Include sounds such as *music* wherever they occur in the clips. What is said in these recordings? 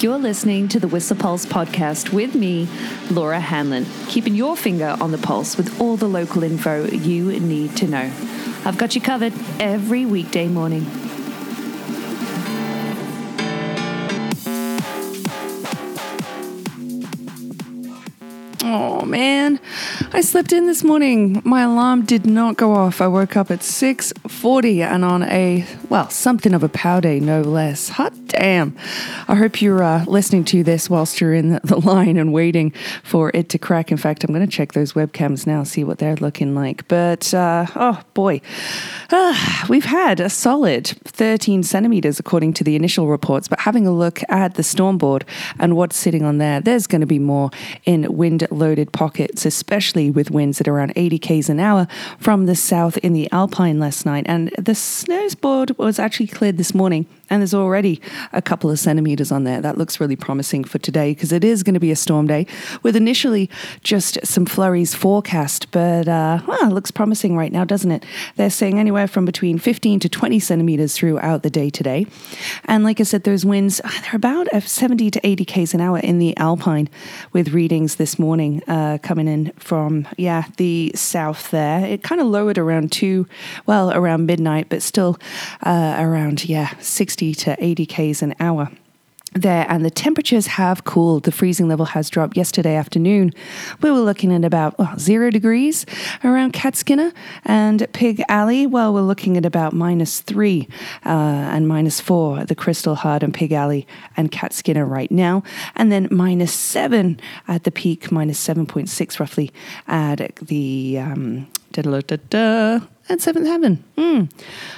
You're listening to the Whistler Pulse podcast with me, Laura Hanlon, keeping your finger on the pulse with all the local info you need to know. I've got you covered every weekday morning. Oh man, I slept in this morning. My alarm did not go off. I woke up at 6:40 and on a well, something of a pow day no less. Hot damn. I hope you're uh, listening to this whilst you're in the line and waiting for it to crack. In fact, I'm going to check those webcams now, see what they're looking like. But uh, oh boy, uh, we've had a solid 13 centimeters according to the initial reports. But having a look at the storm board and what's sitting on there, there's going to be more in wind loaded pockets, especially with winds at around 80 k's an hour from the south in the Alpine last night. And the snows board was actually cleared this morning and there's already a couple of centimeters on there. That looks really promising for today because it is going to be a storm day with initially just some flurries forecast. But uh, well, looks promising right now, doesn't it? They're saying anywhere from between 15 to 20 centimeters throughout the day today. And like I said, those winds, uh, they're about 70 to 80 k's an hour in the Alpine with readings this morning uh, coming in from, yeah, the south there. It kind of lowered around two, well, around midnight, but still uh, around, yeah, 60 60 to 80 k's an hour. There and the temperatures have cooled. The freezing level has dropped yesterday afternoon. We were looking at about zero degrees around Catskinner and pig alley. Well we're looking at about minus three uh, and minus four at the crystal heart and pig alley and Catskinner right now. And then minus seven at the peak minus 7.6 roughly at the um, da da da da at Seventh Heaven. Mm.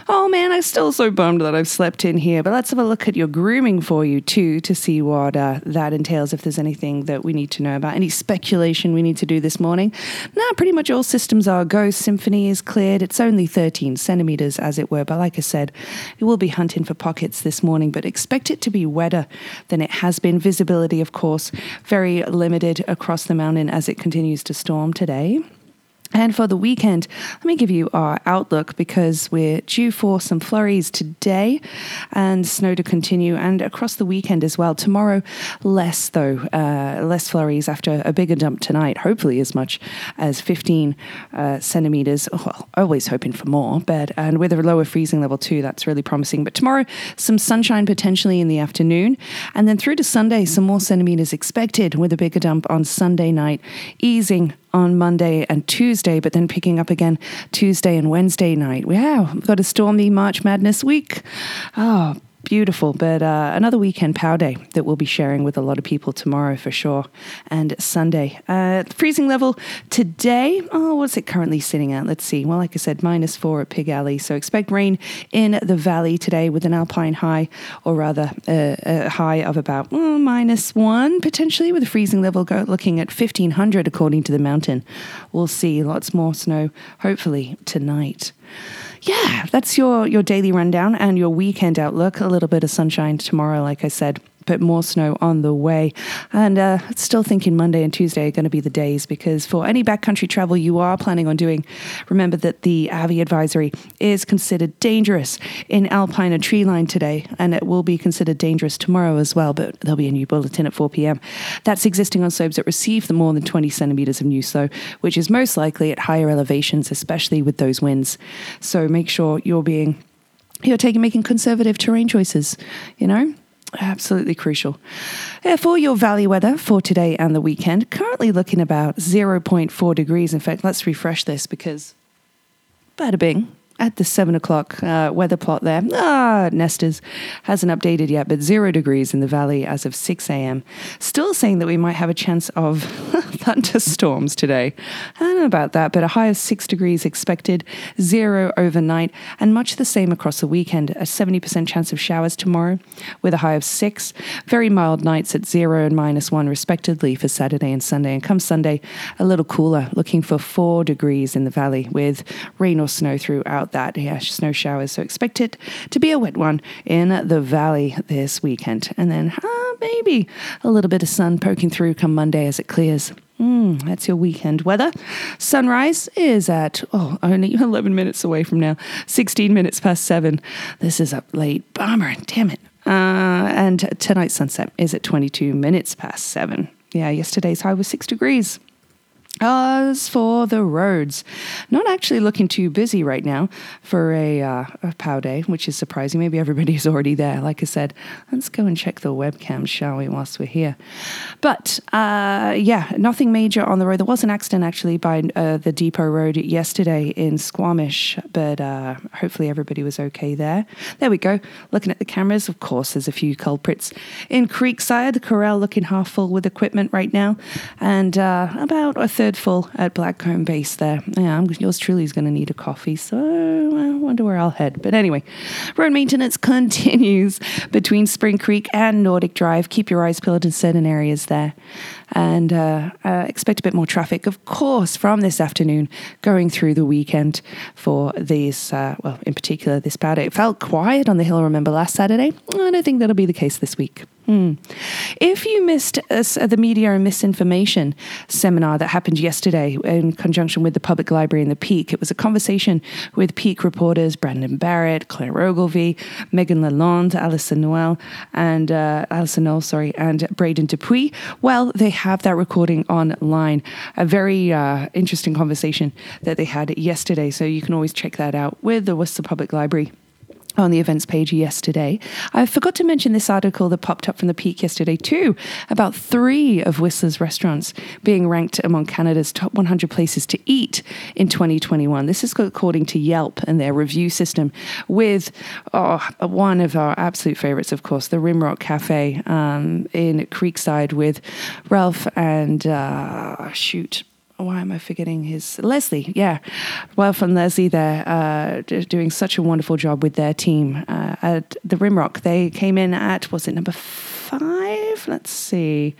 Oh man, I'm still so bummed that I've slept in here. But let's have a look at your grooming for you too to see what uh, that entails. If there's anything that we need to know about, any speculation we need to do this morning. Nah, pretty much all systems are go. Symphony is cleared. It's only 13 centimeters, as it were. But like I said, we will be hunting for pockets this morning. But expect it to be wetter than it has been. Visibility, of course, very limited across the mountain as it continues to storm today. And for the weekend, let me give you our outlook because we're due for some flurries today and snow to continue and across the weekend as well. Tomorrow, less though, uh, less flurries after a bigger dump tonight, hopefully as much as 15 uh, centimeters. Well, always hoping for more, but and with a lower freezing level too, that's really promising. But tomorrow, some sunshine potentially in the afternoon. And then through to Sunday, some more centimeters expected with a bigger dump on Sunday night, easing on Monday and Tuesday, but then picking up again Tuesday and Wednesday night. Wow, we've got a stormy March Madness week. Oh, beautiful. But uh, another weekend POW day that we'll be sharing with a lot of people tomorrow for sure, and Sunday. Uh, freezing level today. Oh, what's it currently sitting at? Let's see. Well, like I said, minus four at Pig Alley. So expect rain in the valley today with an alpine high, or rather uh, a high of about minus one potentially, with a freezing level go, looking at 1500 according to the mountain. We'll see lots more snow hopefully tonight yeah, that's your your daily rundown and your weekend outlook. A little bit of sunshine tomorrow, like I said but more snow on the way. And uh, still thinking Monday and Tuesday are going to be the days because for any backcountry travel you are planning on doing, remember that the AVI advisory is considered dangerous in alpine and tree line today, and it will be considered dangerous tomorrow as well. But there'll be a new bulletin at 4 p.m. That's existing on slopes that receive the more than 20 centimeters of new snow, which is most likely at higher elevations, especially with those winds. So make sure you're being you're taking making conservative terrain choices, you know? Absolutely crucial. For your valley weather for today and the weekend, currently looking about 0.4 degrees. In fact, let's refresh this because bada bing, at the seven o'clock uh, weather plot there. Ah, Nestors hasn't updated yet, but zero degrees in the valley as of 6 a.m. Still saying that we might have a chance of *laughs* thunderstorms today. I don't know about that, but a high of six degrees expected, zero overnight, and much the same across the weekend. A 70% chance of showers tomorrow with a high of six. Very mild nights at zero and minus one, respectively, for Saturday and Sunday. And come Sunday, a little cooler, looking for four degrees in the valley with rain or snow throughout that. Yeah, snow showers. So expect it to be a wet one in the valley this weekend. And then uh, maybe a little bit of sun poking through come Monday as it clears. Mm, that's your weekend weather. Sunrise is at, oh, only *laughs* 11 minutes away from now, 16 minutes past 7. This is up late. Bummer, damn it. Uh, and tonight's sunset is at 22 minutes past seven. Yeah, yesterday's high was six degrees. As for the roads, not actually looking too busy right now for a, uh, a POW day, which is surprising. Maybe everybody's already there. Like I said, let's go and check the webcam, shall we, whilst we're here. But uh, yeah, nothing major on the road. There was an accident actually by uh, the Depot Road yesterday in Squamish, but uh, hopefully everybody was okay there. There we go. Looking at the cameras, of course, there's a few culprits. In Creekside, the corral looking half full with equipment right now, and uh, about a third full at Blackcomb Base there. Yeah, I'm, yours truly is going to need a coffee, so I wonder where I'll head. But anyway, road maintenance *laughs* continues between Spring Creek and Nordic Drive. Keep your eyes peeled in certain areas there. And uh, uh, expect a bit more traffic, of course, from this afternoon going through the weekend for these, uh, well, in particular, this bad. It felt quiet on the hill, remember, last Saturday. I don't think that'll be the case this week. Hmm. If you missed us the media and misinformation seminar that happened yesterday in conjunction with the Public Library and the Pique, it was a conversation with Pique reporters Brandon Barrett, Clare Ogilvie, Megan Lalonde, Alison Noel, and uh, Alison Noel, sorry, and Braden Dupuis. Well, they have that recording online. A very uh, interesting conversation that they had yesterday, so you can always check that out with the Whistler Public Library on the events page yesterday. I forgot to mention this article that popped up from the Pique yesterday too, about three of Whistler's restaurants being ranked among Canada's top 100 places to eat in 2021. This is according to Yelp and their review system, with oh, one of our absolute favorites, of course, the Rimrock Cafe um, in Creekside with Ralph and uh, shoot why am I forgetting his Leslie? Yeah, well, from Leslie there, uh, doing such a wonderful job with their team uh, at the Rimrock. They came in at was it number five? Let's see,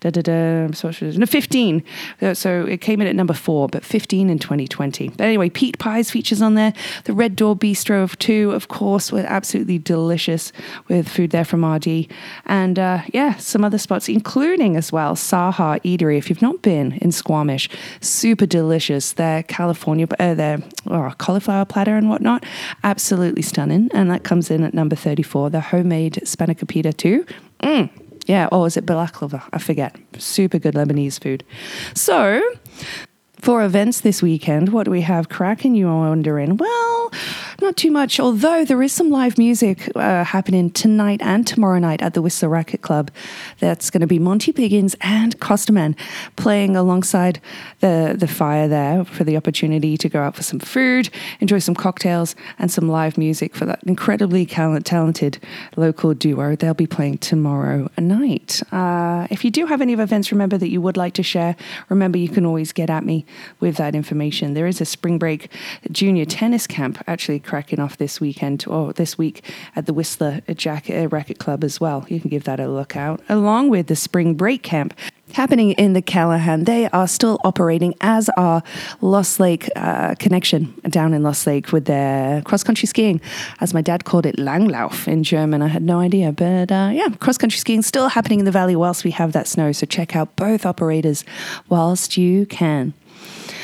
da da da. No, fifteen. Uh, so it came in at number four, but fifteen in 2020. But anyway, Peaked Pies features on there. The Red Door Bistro of two, of course, were absolutely delicious with food there from RD, and uh, yeah, some other spots, including as well Saha Eatery. If you've not been in Squamish, super delicious. Their California, uh, their oh, cauliflower platter and whatnot, absolutely stunning. And that comes in at number 34. The homemade spanakopita too. Mm. Yeah, or is it baklava? I forget. Super good Lebanese food. So, for events this weekend, what do we have cracking? You are wondering. Well, not too much, although there is some live music uh, happening tonight and tomorrow night at the Whistler Racket Club. That's going to be Monty Biggins and Costerman playing alongside the, the fire there for the opportunity to go out for some food, enjoy some cocktails, and some live music for that incredibly talented local duo. They'll be playing tomorrow night. Uh, if you do have any events, remember that you would like to share, remember you can always get at me with that information. There is a spring break junior tennis camp actually cracking off this weekend or this week at the Whistler Jack, uh, Racket Club as well. You can give that a look out, along with the spring break camp happening in the Callaghan. They are still operating as our Lost Lake uh, connection down in Lost Lake with their cross country skiing, as my dad called it, Langlauf in German. I had no idea, but uh, yeah, cross country skiing still happening in the valley whilst we have that snow. So check out both operators whilst you can.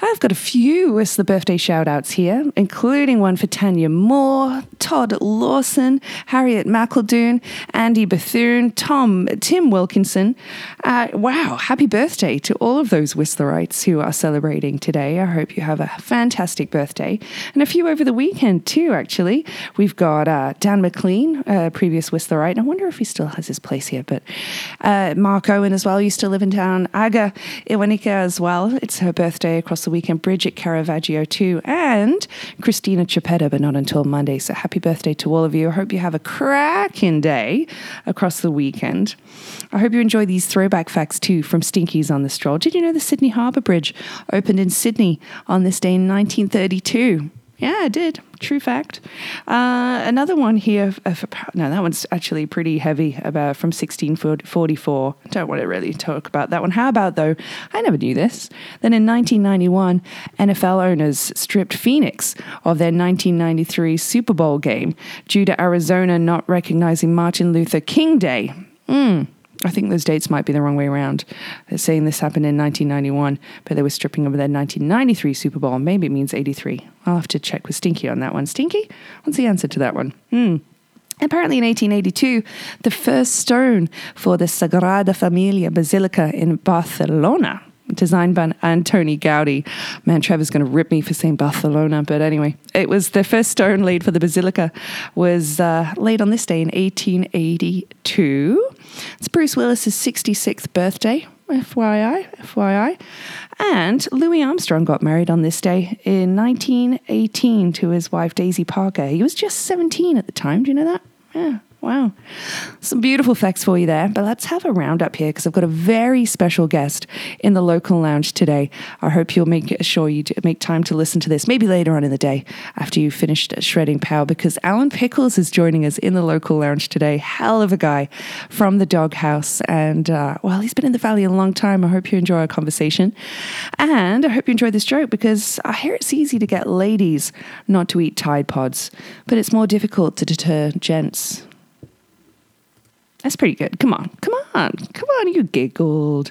I've got a few Whistler birthday shout outs here, including one for Tanya Moore, Todd Lawson, Harriet McEldoon, Andy Bethune, Tom, Tim Wilkinson. Uh, wow, happy birthday to all of those Whistlerites who are celebrating today. I hope you have a fantastic birthday. And a few over the weekend, too, actually. We've got uh, Dan McLean, a previous Whistlerite. and I wonder if he still has his place here, but uh, Mark Owen as well used to live in town. Aga Iwanika as well. It's her birthday across the weekend. Bridget Caravaggio too, and Christina Chapetta, but not until Monday. So happy birthday to all of you. I hope you have a cracking day across the weekend. I hope you enjoy these throwback facts too from Stinkies on the Stroll. Did you know the Sydney Harbour Bridge opened in Sydney on this day in 1932? Yeah, I did. True fact. Uh, another one here. Of, no, that one's actually pretty heavy. About from 1644. I don't want to really talk about that one. How about though? I never knew this. Then in 1991, NFL owners stripped Phoenix of their 1993 Super Bowl game due to Arizona not recognizing Martin Luther King Day. Hmm. I think those dates might be the wrong way around. They're saying this happened in 1991, but they were stripping of their 1993 Super Bowl. Maybe it means 83. I'll have to check with Stinky on that one. Stinky, what's the answer to that one? Hmm. Apparently, in 1882, the first stone for the Sagrada Familia Basilica in Barcelona, designed by Antoni Gaudi. Man, Trevor's going to rip me for saying Barcelona, but anyway, it was the first stone laid for the basilica was uh, laid on this day in 1882. It's Bruce Willis's 66th birthday. FYI, FYI. And Louis Armstrong got married on this day in 1918 to his wife Daisy Parker. He was just 17 at the time. Do you know that? Yeah. Wow. Some beautiful facts for you there. But let's have a roundup here because I've got a very special guest in the local lounge today. I hope you'll make sure you make time to listen to this, maybe later on in the day after you've finished shredding power, because Alan Pickles is joining us in the local lounge today. Hell of a guy from the doghouse. And, uh, well, he's been in the valley a long time. I hope you enjoy our conversation. And I hope you enjoy this joke because I hear it's easy to get ladies not to eat Tide Pods, but it's more difficult to deter gents that's pretty good. Come on, come on, come on, you giggled.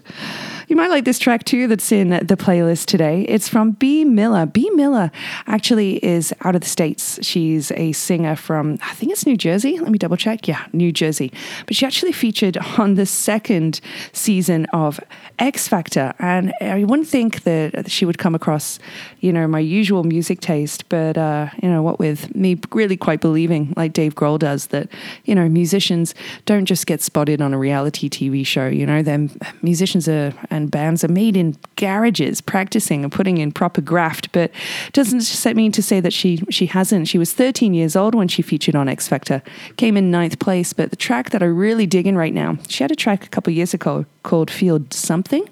You might like this track too that's in the playlist today. It's from Bea Miller. Bea Miller actually is out of the States. She's a singer from, I think it's New Jersey. Let me double check. Yeah, New Jersey. But she actually featured on the second season of X Factor. And I wouldn't think that she would come across, you know, my usual music taste. But, uh, you know, what with me really quite believing, like Dave Grohl does, that, you know, musicians don't just get spotted on a reality TV show. You know, them musicians are and bands are made in garages, practicing and putting in proper graft. But doesn't set mean to say that she she hasn't. She was 13 years old when she featured on X Factor, came in ninth place. But the track that I really dig in right now, she had a track a couple years ago called "Feel Something."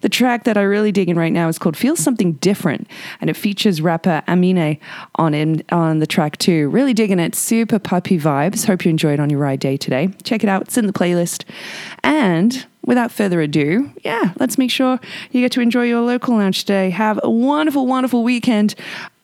The track that I really dig in right now is called Feel Something Different, and it features rapper Amine on in, on the track too. Really digging it. Super puppy vibes. Hope you enjoy it on your ride day today. Check it out. It's in the playlist. And without further ado, yeah, let's make sure you get to enjoy your local lounge today. Have a wonderful, wonderful weekend.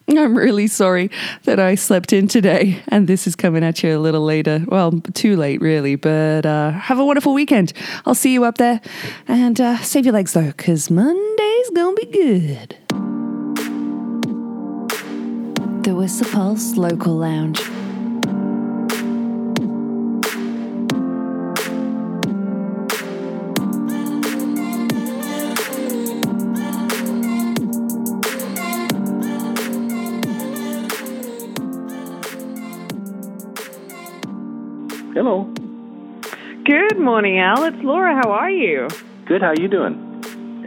*laughs* I'm really sorry that I slept in today and this is coming at you a little later. Well, too late, really, but uh, have a wonderful weekend. I'll see you up there and uh, save your legs though, because Monday's gonna be good. The Whistler Pulse Local Lounge. Hello. Good morning, Al. It's Laura. How are you? Good. How are you doing?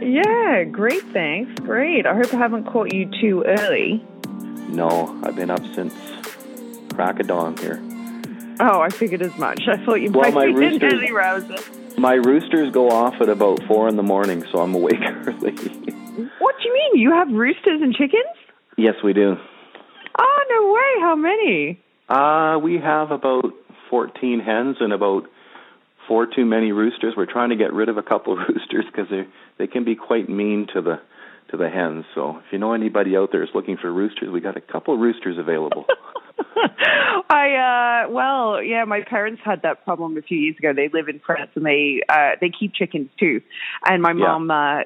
Yeah, great. Thanks. Great. I hope I haven't caught you too early. No, I've been up since crack of dawn here. Oh, I figured as much. I thought you well, might my be roosters, early rouser. My roosters go off at about four in the morning, so I'm awake *laughs* early. what do you mean? You have roosters and chickens? Yes, we do. Oh no way! How many? Uh, we have about 14 hens and about four too many roosters. We're trying to get rid of a couple of *laughs* roosters because they they can be quite mean to the to the hens. So if you know anybody out there is looking for roosters, we got a couple of roosters available. *laughs* *laughs* I uh well, yeah, my parents had that problem a few years ago. They live in France and they uh they keep chickens too. And my Yeah. mom uh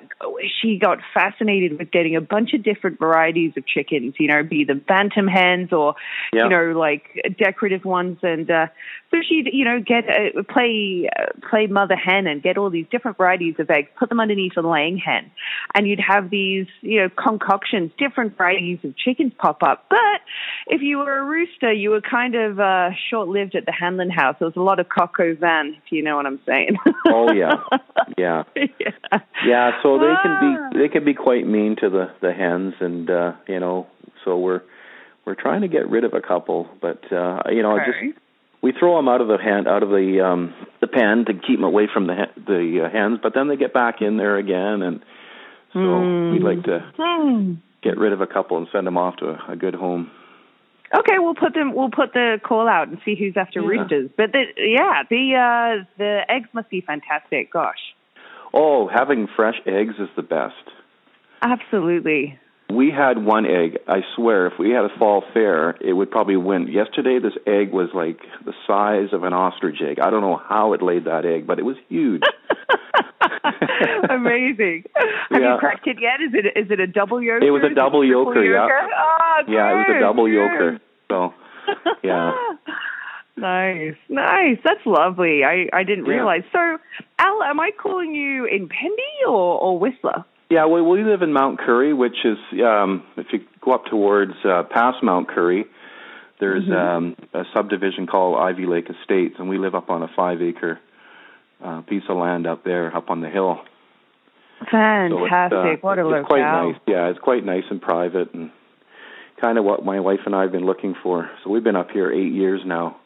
she got fascinated with getting a bunch of different varieties of chickens, you know, be the bantam hens or Yeah. you know like decorative ones and uh so she'd you know get uh, play uh, play mother hen and get all these different varieties of eggs, put them underneath a laying hen, and you'd have these you know concoctions, different varieties of chickens pop up. But if you were a rooster, you were kind of uh, short lived at the Hanlon house. There was a lot of coq au vin, if you know what I'm saying. oh yeah, *laughs* yeah, yeah. yeah. So they can Ah. be they can be quite mean to the the hens, and uh, you know, so we're we're trying to get rid of a couple, but uh, you know, Okay. just we throw them out of the hand out of the um the pen to keep them away from the the uh, hens, but then they get back in there again, and so Hmm. we'd like to Hmm. get rid of a couple and send them off to a good home. Okay, we'll put them. We'll put the call out and see who's after Yeah. roosters. But the, yeah, the uh, the eggs must be fantastic. Gosh, Oh, having fresh eggs is the best. absolutely. We had one egg. I swear, if we had a fall fair, it would probably win. Yesterday, this egg was like the size of an ostrich egg. I don't know how it laid that egg, but it was huge. *laughs* *laughs* Amazing. Have Yeah. you cracked it yet? Is it is it a double yoker? It was a double triple yoker, yeah. Ah, yeah, it was a double good. yoker. So, yeah. *laughs* Nice, nice. That's lovely. I, I didn't Yeah. realize. So, Al, am I calling you in Pendy or, or Whistler? Yeah, well, we live in Mount Currie, which is um, if you go up towards uh, past Mount Currie, there's um, a subdivision called Ivy Lake Estates, and we live up on a five-acre uh, piece of land up there, up on the hill. So it's, Fantastic. uh, what a it's locale. quite nice. Yeah, it's quite nice and private, and kind of what my wife and I have been looking for. So we've been up here eight years now.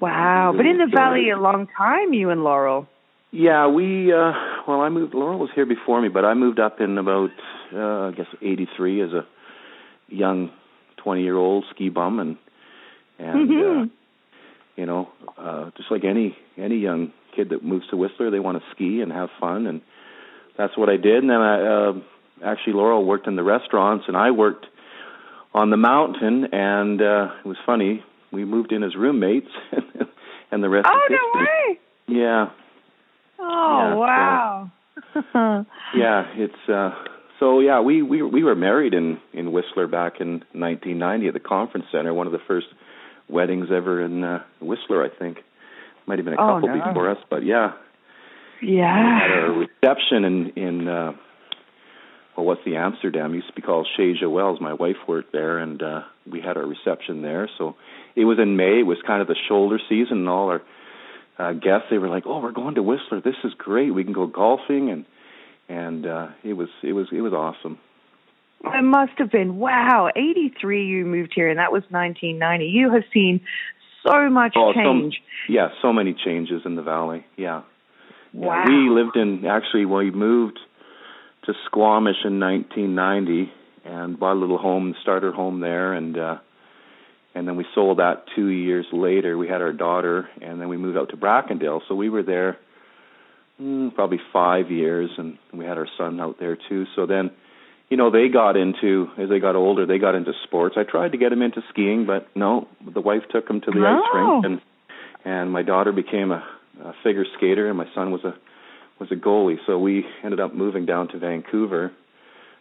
Wow. But in the valley a long time, you and Laurel. Yeah, we. uh Well, I moved. Laurel was here before me, but I moved up in about, uh, I guess, '83 as a young 20-year-old ski bum, and and Mhm. uh, you know, uh just like any any young kid that moves to Whistler, they want to ski and have fun, and that's what I did. And then I uh, actually Laurel worked in the restaurants, and I worked on the mountain, and uh it was funny. We moved in as roommates, *laughs* and the rest Oh, is no history. way. Yeah. Oh, Yeah, so- wow. *laughs* Yeah, it's uh so yeah, we we we were married in in Whistler back in 1990 at the conference center, one of the first weddings ever in uh Whistler, I think. Might have been a Oh, couple no. before us, but yeah. We had yeah. our reception in in uh well what's the Amsterdam used to be called Chez Joel's. My wife worked there and uh we had our reception there. So it was in May, it was kind of the shoulder season and all our uh guests they were like, "Oh, we're going to Whistler. This is great. We can go golfing and and uh it was it was it was awesome. It must have been. Wow. 83 you moved here, and that was 1990. You have seen so much Oh, so- change. Yeah, so many changes in the valley. Yeah. Yeah, wow. We lived in actually we moved to Squamish in 1990 and bought a little home, starter home there, and uh, and then we sold that two years later. We had our daughter, and then we moved out to Brackendale. So we were there mm, probably five years, and we had our son out there too. So then, you know, they got into as they got older, they got into sports. I tried to get them into skiing, but no, the wife took them to the ice Oh. rink, and and my daughter became a, a figure skater, and my son was a was a goalie. So we ended up moving down to Vancouver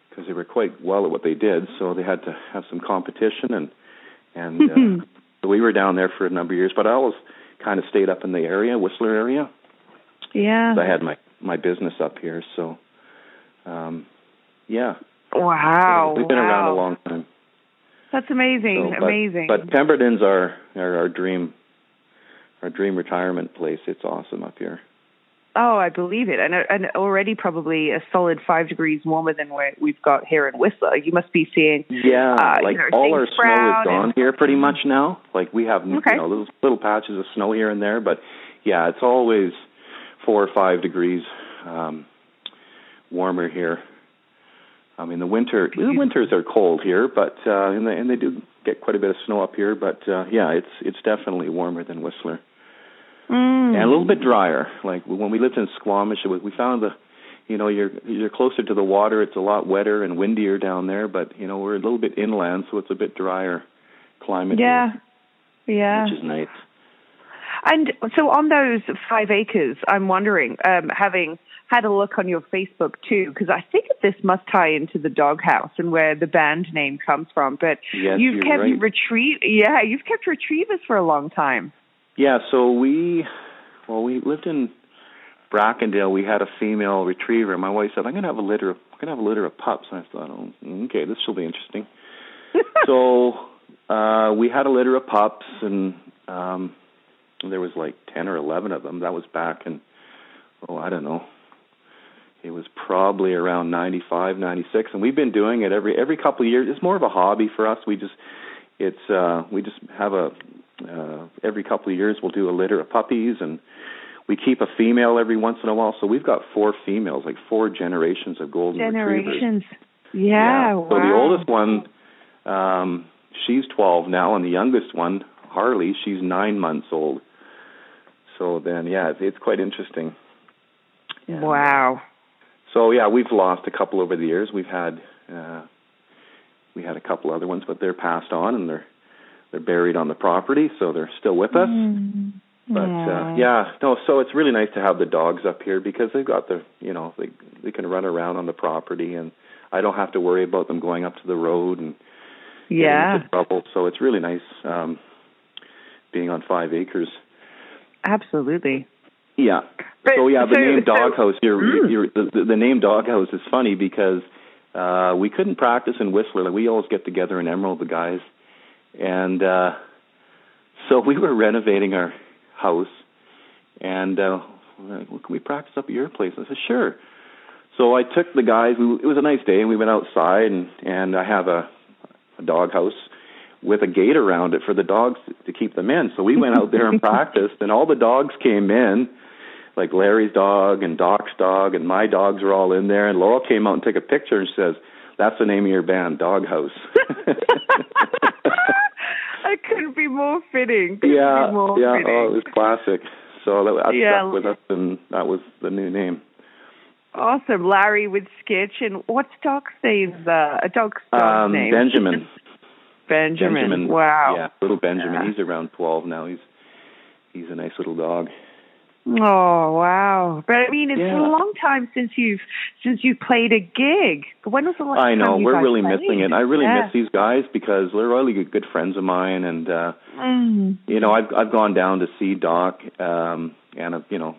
because they were quite well at what they did. So they had to have some competition, and and *laughs* uh, so we were down there for a number of years. But I always kind of stayed up in the area, Whistler area. yeah I had my my business up here, so um, yeah. Wow. we've been wow. around a long time. That's amazing. So, but, amazing. But Pemberton's our, our our dream our dream retirement place. It's awesome up here. oh, I believe it. And, and already probably a solid five degrees warmer than what we've got here in Whistler. You must be seeing. Yeah, Uh, you like know, all our snow is gone and- here pretty much now. Like we have Okay. you know little little patches of snow here and there, but yeah, it's always four or five degrees um warmer here. I mean the winter the winters are cold here, but uh and they and they do get quite a bit of snow up here, but uh yeah, it's it's definitely warmer than Whistler. Mm. and a little bit drier. Like when we lived in Squamish, was, we found the, you know, you're you're closer to the water. It's a lot wetter and windier down there, but you know we're a little bit inland, so it's a bit drier climate. yeah. here, Yeah. which is nice. And so on those five acres, I'm wondering, um, having had a look on your Facebook too, because I think this must tie into the doghouse and where the band name comes from. But Yes, you've kept right. retrieve, yeah, you've kept retrievers for a long time. Yeah, so we, well, we lived in Brackendale. We had a female retriever. My wife said, "I'm going to have a litter. Of, I'm going to have a litter of pups." And I thought, "Oh, okay, this will be interesting." *laughs* so uh we had a litter of pups, and um there was like ten or eleven of them. That was back in, oh, I don't know. It was probably around ninety five, ninety six, and we've been doing it every every couple of years. It's more of a hobby for us. We just it's uh we just have a uh every couple of years we'll do a litter of puppies and we keep a female every once in a while so we've got four females like four generations of golden retrievers Generations. Yeah. so the oldest one um she's 12 now and the youngest one harley she's 9 months old so then yeah it's, it's quite interesting And, Wow. So yeah, we've lost a couple over the years. We've had uh we had a couple other ones, but they're passed on and they're they're buried on the property, so they're still with us. Mm. But uh yeah, no, so it's really nice to have the dogs up here because they've got the you know, they they can run around on the property and I don't have to worry about them going up to the road and Yeah. into trouble. So it's really nice um being on five acres. Absolutely. Yeah. But- so yeah, the so- name so- Doghouse. You're, Mm. you're, the, the name Doghouse is funny because uh, we couldn't practice in Whistler. Like we always get together in Emerald, the guys, and uh, so we were renovating our house, and uh, like, well, can we practice up at your place? I said, sure. So I took the guys. We, it was a nice day, and we went outside, and and I have a, a dog house with a gate around it for the dogs to keep them in. So we went out there and *laughs* practiced, and all the dogs came in, like Larry's dog and Doc's dog, and my dogs were all in there. And Laurel came out and took a picture and says, "That's the name of your band, Dog House." *laughs* *laughs* I couldn't be more fitting. Couldn't yeah, more yeah, fitting. oh, it was classic. So that, that Yeah. stuck with us, and that was the new name. Awesome, Larry with Sketch, and what's Doc's name? Uh, a dog's, dog's Um, name? Benjamin. Benjamin. Benjamin. Wow. Yeah, little Benjamin. Yeah. He's around twelve now. He's he's a nice little dog. Oh wow! But I mean, it's Yeah. a long time since you've since you played a gig. When was the last I know we're really played? missing it. I really yeah. miss these guys because they're really good, good friends of mine, and uh, Mm. you know I've I've gone down to see Doc um, and uh, you know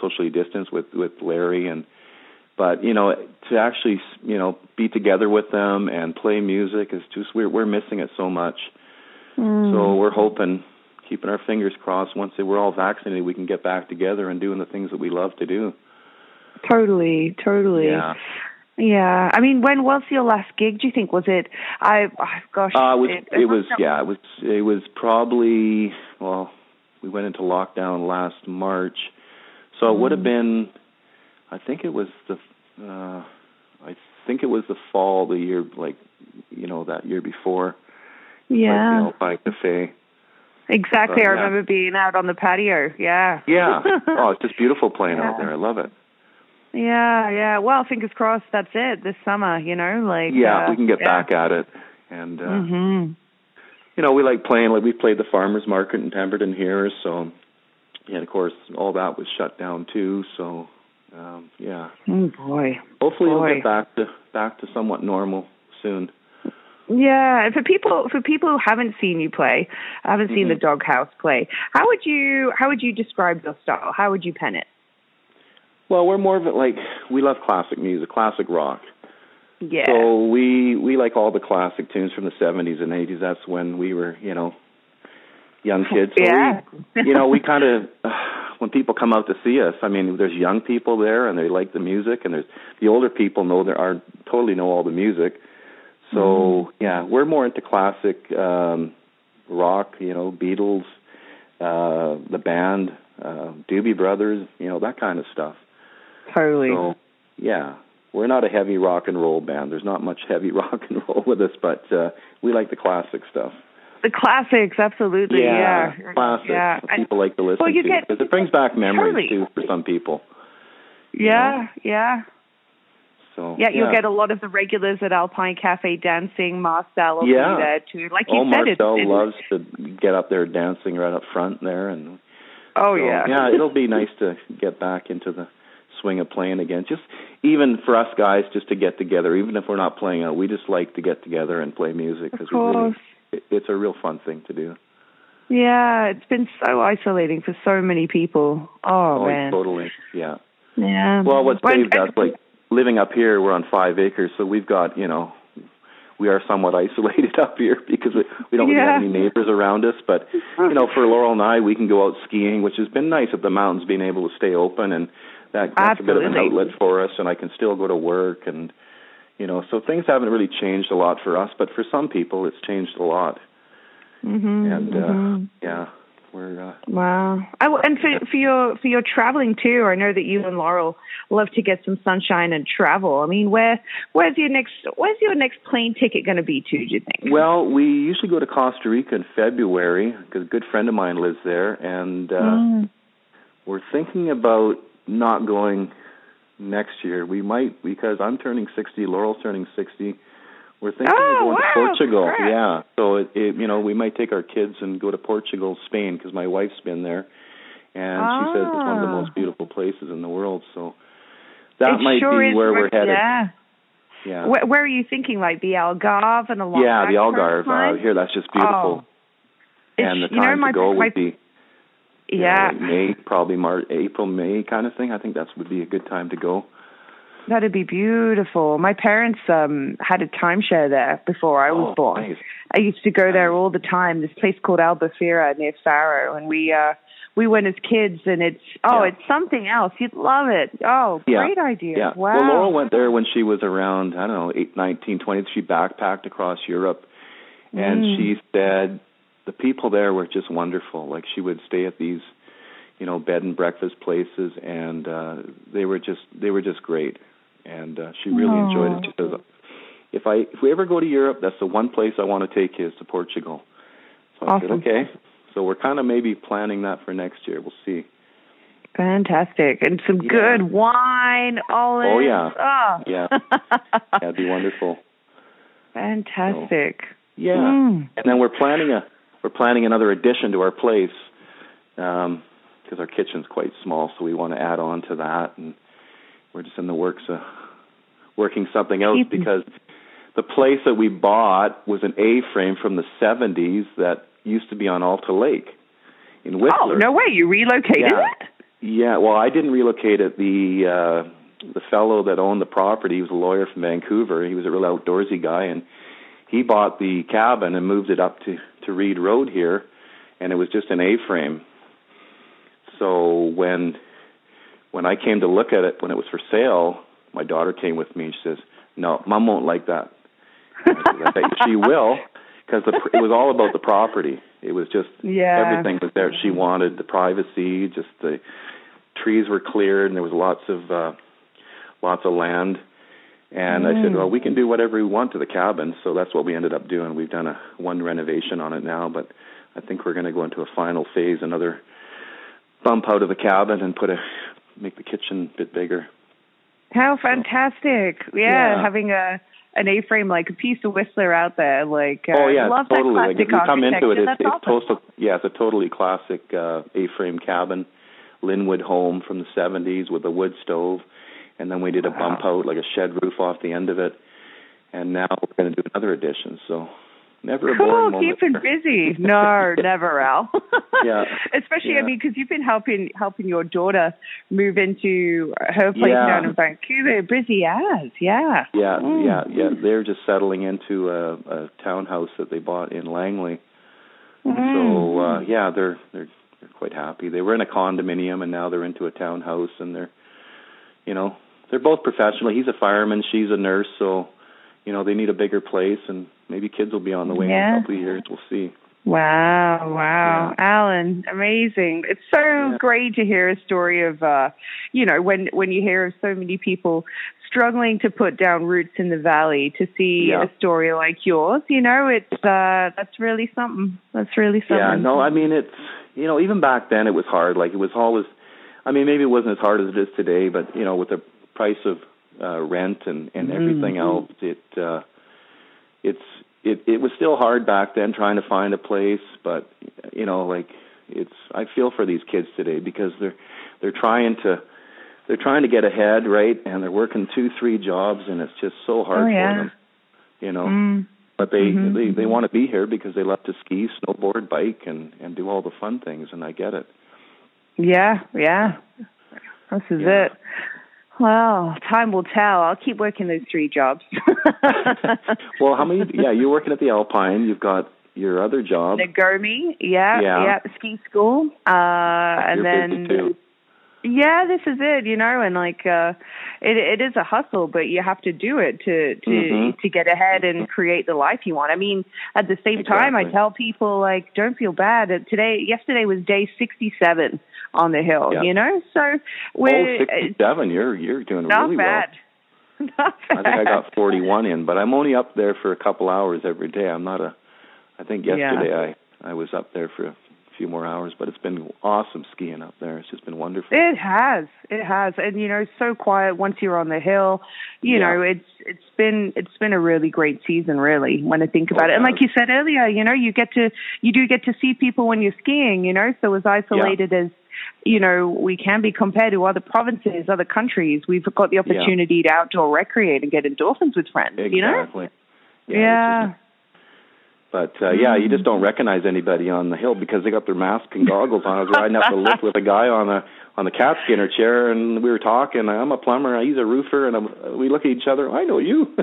socially distanced with with Larry and but you know to actually you know be together with them and play music is just we're we're missing it so much. Mm. So we're hoping, keeping our fingers crossed, once we're all vaccinated, we can get back together and doing the things that we love to do. Totally, totally. Yeah. Yeah. I mean, when was your last gig? Do you think was it? I oh, gosh. Uh, it was it, was must have- yeah it was it was probably well we went into lockdown last March, so it would have been I think it was the uh, I think it was the fall the year like you know that year before Yeah. like, the Cafe Exactly. But, I yeah. remember being out on the patio. Yeah. yeah *laughs* oh it's just beautiful playing out there I love it yeah, yeah. Well, fingers crossed. That's it this summer. You know, like yeah uh, we can get yeah. back at it and uh, Mhm. you know, we like playing. Like we played the farmers market in Pemberton here, so and of course all that was shut down too. So um, yeah, Oh boy. hopefully we'll get back to back to somewhat normal soon. Yeah, and for people for people who haven't seen you play, haven't seen the Mhm. Doghouse play, how would you how would you describe your style? How would you pen it? Well, we're more of it like we love classic music, classic rock. Yeah. So we we like all the classic tunes from the '70s and '80s. That's when we were, you know, young kids. So yeah. we, you know, we *laughs* kind of when people come out to see us. I mean, there's young people there, and they like the music, and there's the older people know there are totally know all the music. So yeah, we're more into classic um, rock. You know, Beatles, uh, the band, uh, Doobie Brothers. You know, that kind of stuff. totally. So yeah, we're not a heavy rock and roll band. There's not much heavy *laughs* rock and roll with us, but uh, we like the classic stuff. The classics, absolutely. Yeah. Yeah. that people like to listen Well, you to because it brings back memories Totally. too for some people. yeah, yeah. So Yeah, you'll get a lot of the regulars at Alpine Cafe dancing. Marcel will Yeah. be there too. Like you Oh, said, Marcel it's loves to get up there dancing right up front there, and Oh so, yeah. yeah. It'll be nice to get back into the swing of playing again. Just even for us guys, just to get together, even if we're not playing out, we just like to get together and play music because we really, it's a real fun thing to do. Yeah, it's been so isolating for so many people. Oh, Oh, man. totally. Yeah. Yeah. Well, what saved us, like living up here, we're on five acres, so we've got, you know, we are somewhat *laughs* isolated up here because we, we don't really Yeah. have any neighbors around us. But you know, for Laurel and I, we can go out skiing, which has been nice at the mountains, being able to stay open, and that, that's a bit of an outlet for us. And I can still go to work, and you know, so things haven't really changed a lot for us, but for some people, it's changed a lot. Mhm, And uh, mhm. yeah, we're uh, Wow. Oh, and for for your for your traveling too, I know that you and Laurel love to get some sunshine and travel. I mean, where where's your next where's your next plane ticket going to be to? Do you think? Well, we usually go to Costa Rica in February because a good friend of mine lives there, and uh, Mm. we're thinking about not going next year. We might because I'm turning 60, Laurel's turning 60. We're thinking Oh, of going wow, to Portugal. Yeah, so it, it, you know we might take our kids and go to Portugal, Spain because my wife's been there, and she says it's one of the Ah. most beautiful places in the world. So that It might sure be where we're headed. Yeah. Yeah, Where, where are you thinking? Like the Algarve and along yeah, the? Algarve out here. That's just beautiful. Oh. and the you know, time my- to go my- would be you know, yeah, like May, probably March, April, May kind of thing. I think that would be a good time to go. that'd be beautiful. My parents um had a timeshare there before I was oh, born. nice. I used to go there all the time. This place called Albufeira near Faro, and we uh we went as kids, and it's oh, Yeah. it's something else. You'd love it. Oh, Yeah. great idea. Yeah. Wow. Well, Laurel went there when she was around, I don't know, eight, nineteen, twenty. She backpacked across Europe, and Mm. she said the people there were just wonderful. Like she would stay at these, you know, bed and breakfast places, and uh they were just they were just great. And uh, she really enjoyed it. She says, if I if we ever go to Europe, that's the one place I want to take you is to Portugal. So I said, Awesome. okay. So we're kind of maybe planning that for next year. We'll see. Fantastic. And some Yeah. good wine, olives. Oh, yeah. Oh. Yeah. *laughs* That'd be wonderful. Fantastic. Yeah. Mm. And then we're planning a we're planning another addition to our place because our kitchen's quite small, so we want to add on to that, and we're just in the works of working something else because the place that we bought was an A-frame from the 70s that used to be on Alta Lake in Whistler. Oh, no way. You relocated Yeah. it? Yeah, well, I didn't relocate it. The uh the fellow that owned the property he was a lawyer from Vancouver. He was a real outdoorsy guy, and he bought the cabin and moved it up to to Reed Road here, and it was just an A-frame. So when when I came to look at it when it was for sale, my daughter came with me. and She says, "No, Mom won't like that." I said, "I bet she *laughs* will." Because it was all about the property. It was just Yeah. everything was there. She wanted the privacy, just the trees were cleared, and there was lots of uh, lots of land. And I said, Mm. well, we can do whatever we want to the cabin. So that's what we ended up doing. We've done a one renovation on it now, but I think we're going to go into a final phase, another bump out of the cabin and put a make the kitchen a bit bigger. How fantastic. Yeah, Yeah. having a an A-frame like a piece of Whistler out there. Like, uh, oh yeah, love totally. that Like if you come into it, it's, it's awesome. total, yeah, it's a totally classic uh, A-frame cabin, Linwood home from the '70s with a wood stove, and then we did a bump out like a shed roof off the end of it, and now we're going to do another addition. So never a boring Cool, keeping busy. No, *laughs* never, Al. Yeah. *laughs* Especially, Yeah. I mean, because you've been helping helping your daughter move into her place Yeah. down in Vancouver. Busy as, yeah. Yeah, Mm. yeah, yeah. They're just settling into a, a townhouse that they bought in Langley. So Mm. uh yeah, they're they're they're quite happy. They were in a condominium and now they're into a townhouse and they're you know, they're both professional. He's a fireman, she's a nurse, so you know, they need a bigger place and maybe kids will be on the way in a couple of years. We'll see. Wow, wow. Alan, amazing. It's so Yeah. great to hear a story of uh you know, when when you hear of so many people struggling to put down roots in the valley to see Yeah. a story like yours, you know, it's uh that's really something. That's really something. Yeah, no, I mean it's you know, even back then it was hard. Like it was always I mean maybe it wasn't as hard as it is today, but you know, with the price of uh rent and and everything else, it uh it's it it was still hard back then trying to find a place, but you know, like it's I feel for these kids today because they're they're trying to they're trying to get ahead, right? And they're working two, three jobs and it's just so hard Oh, yeah. for them. You know. Mm. But they Mhm. they they want to be here because they love to ski, snowboard, bike, and and do all the fun things, and I get it. Yeah, yeah. This is Yeah. it. Well, time will tell. I'll keep working those three jobs. *laughs* Well, how many? Yeah, you're working at the Alpine. You've got your other job. Nagomi, yeah, Yeah. yeah, ski school, uh, and then yeah, this is it, you know, and like uh, it it is a hustle, but you have to do it to to Mhm. to get ahead and create the life you want. I mean, at the same time, I tell people like, don't feel bad. Today, yesterday was day sixty-seven on the hill, Yeah. you know, so Oh, we're uh, 67. You're you're doing not really bad. *laughs* Not well. I think I got 41 in, but I'm only up there for a couple hours every day. I'm not a. I think Yeah. yesterday I I was up there for a few more hours, but it's been awesome skiing up there. It's just been wonderful. It has, it has, and you know, so quiet once you're on the hill. You Yeah. know, it's it's been it's been a really great season, really, when I think oh, about Oh, it. And like you said earlier, you know, you get to you do get to see people when you're skiing. You know, so as isolated as you know we can be compared to other provinces, other countries, we've got the opportunity to outdoor recreate and get endorphins with friends. You know, Exactly. yeah. which But uh, yeah, you just don't recognize anybody on the hill because they got their mask and goggles on. I was riding up the lift with a guy on a on the cat skinner chair, and we were talking. I'm a plumber, he's a roofer, and I'm, we look at each other. I know you.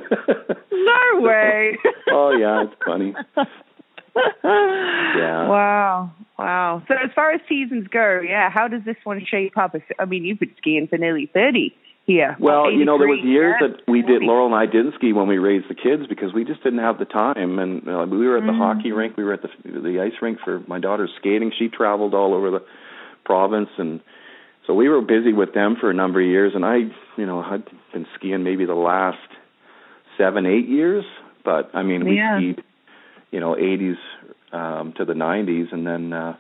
no *laughs* way. oh yeah, it's funny. *laughs* *laughs* yeah. Wow. Wow. So as far as seasons go, yeah, how does this one shape up? I mean, you've been skiing for nearly thirty here. Well, you know, there was years that we did. Laurel and I didn't ski when we raised the kids because we just didn't have the time. And uh, we were at the mm. hockey rink, we were at the the ice rink for my daughter's skating. She traveled all over the province, and so we were busy with them for a number of years. And I, you know, i'd been skiing maybe the last seven, eight years. But I mean, we yeah. skied, you know, 80s um, to the 90s, and then. uh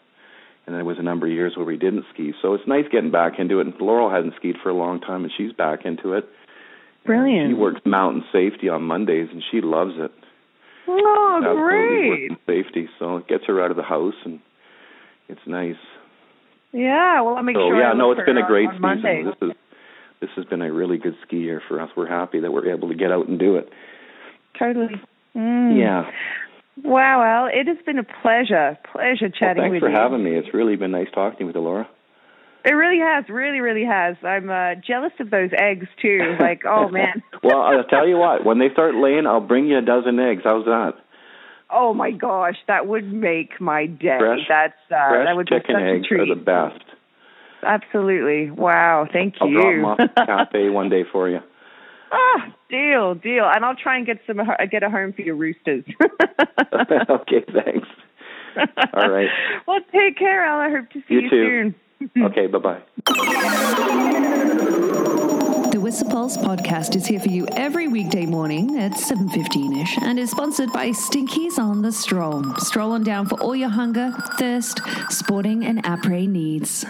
and there was a number of years where we didn't ski. So it's nice getting back into it. And Laurel hadn't skied for a long time, and she's back into it. Brilliant. She works mountain safety on Mondays, and she loves it. Oh, great! Safety, so it gets her out of the house, and it's nice. Yeah, well, I'll make so, sure. Yeah, no, it's been a great season. Monday. This is this has been a really good ski year for us. We're happy that we're able to get out and do it. Totally. Mm. Yeah. Wow, Al, it has been a pleasure, pleasure chatting well, with you. thanks for having me. It's really been nice talking with you, Laura. It really has, really, really has. I'm uh, jealous of those eggs too. Like, *laughs* oh man. *laughs* well, I'll tell you what. When they start laying, I'll bring you a dozen eggs. How's that? Oh my gosh, that would make my day. Fresh, That's uh, fresh that would chicken be such eggs are the best. Absolutely. Wow. Thank I'll you. drop them off at the *laughs* cafe one day for you. Ah, deal, deal. And I'll try and get some get a home for your roosters. *laughs* okay, thanks. All right. *laughs* well, take care, Al. I hope to see you, you too. soon. *laughs* okay, bye bye. The Whistler Pulse podcast is here for you every weekday morning at 7.15ish and is sponsored by Stinkies on the Stroll. Stroll on down for all your hunger, thirst, sporting and après needs.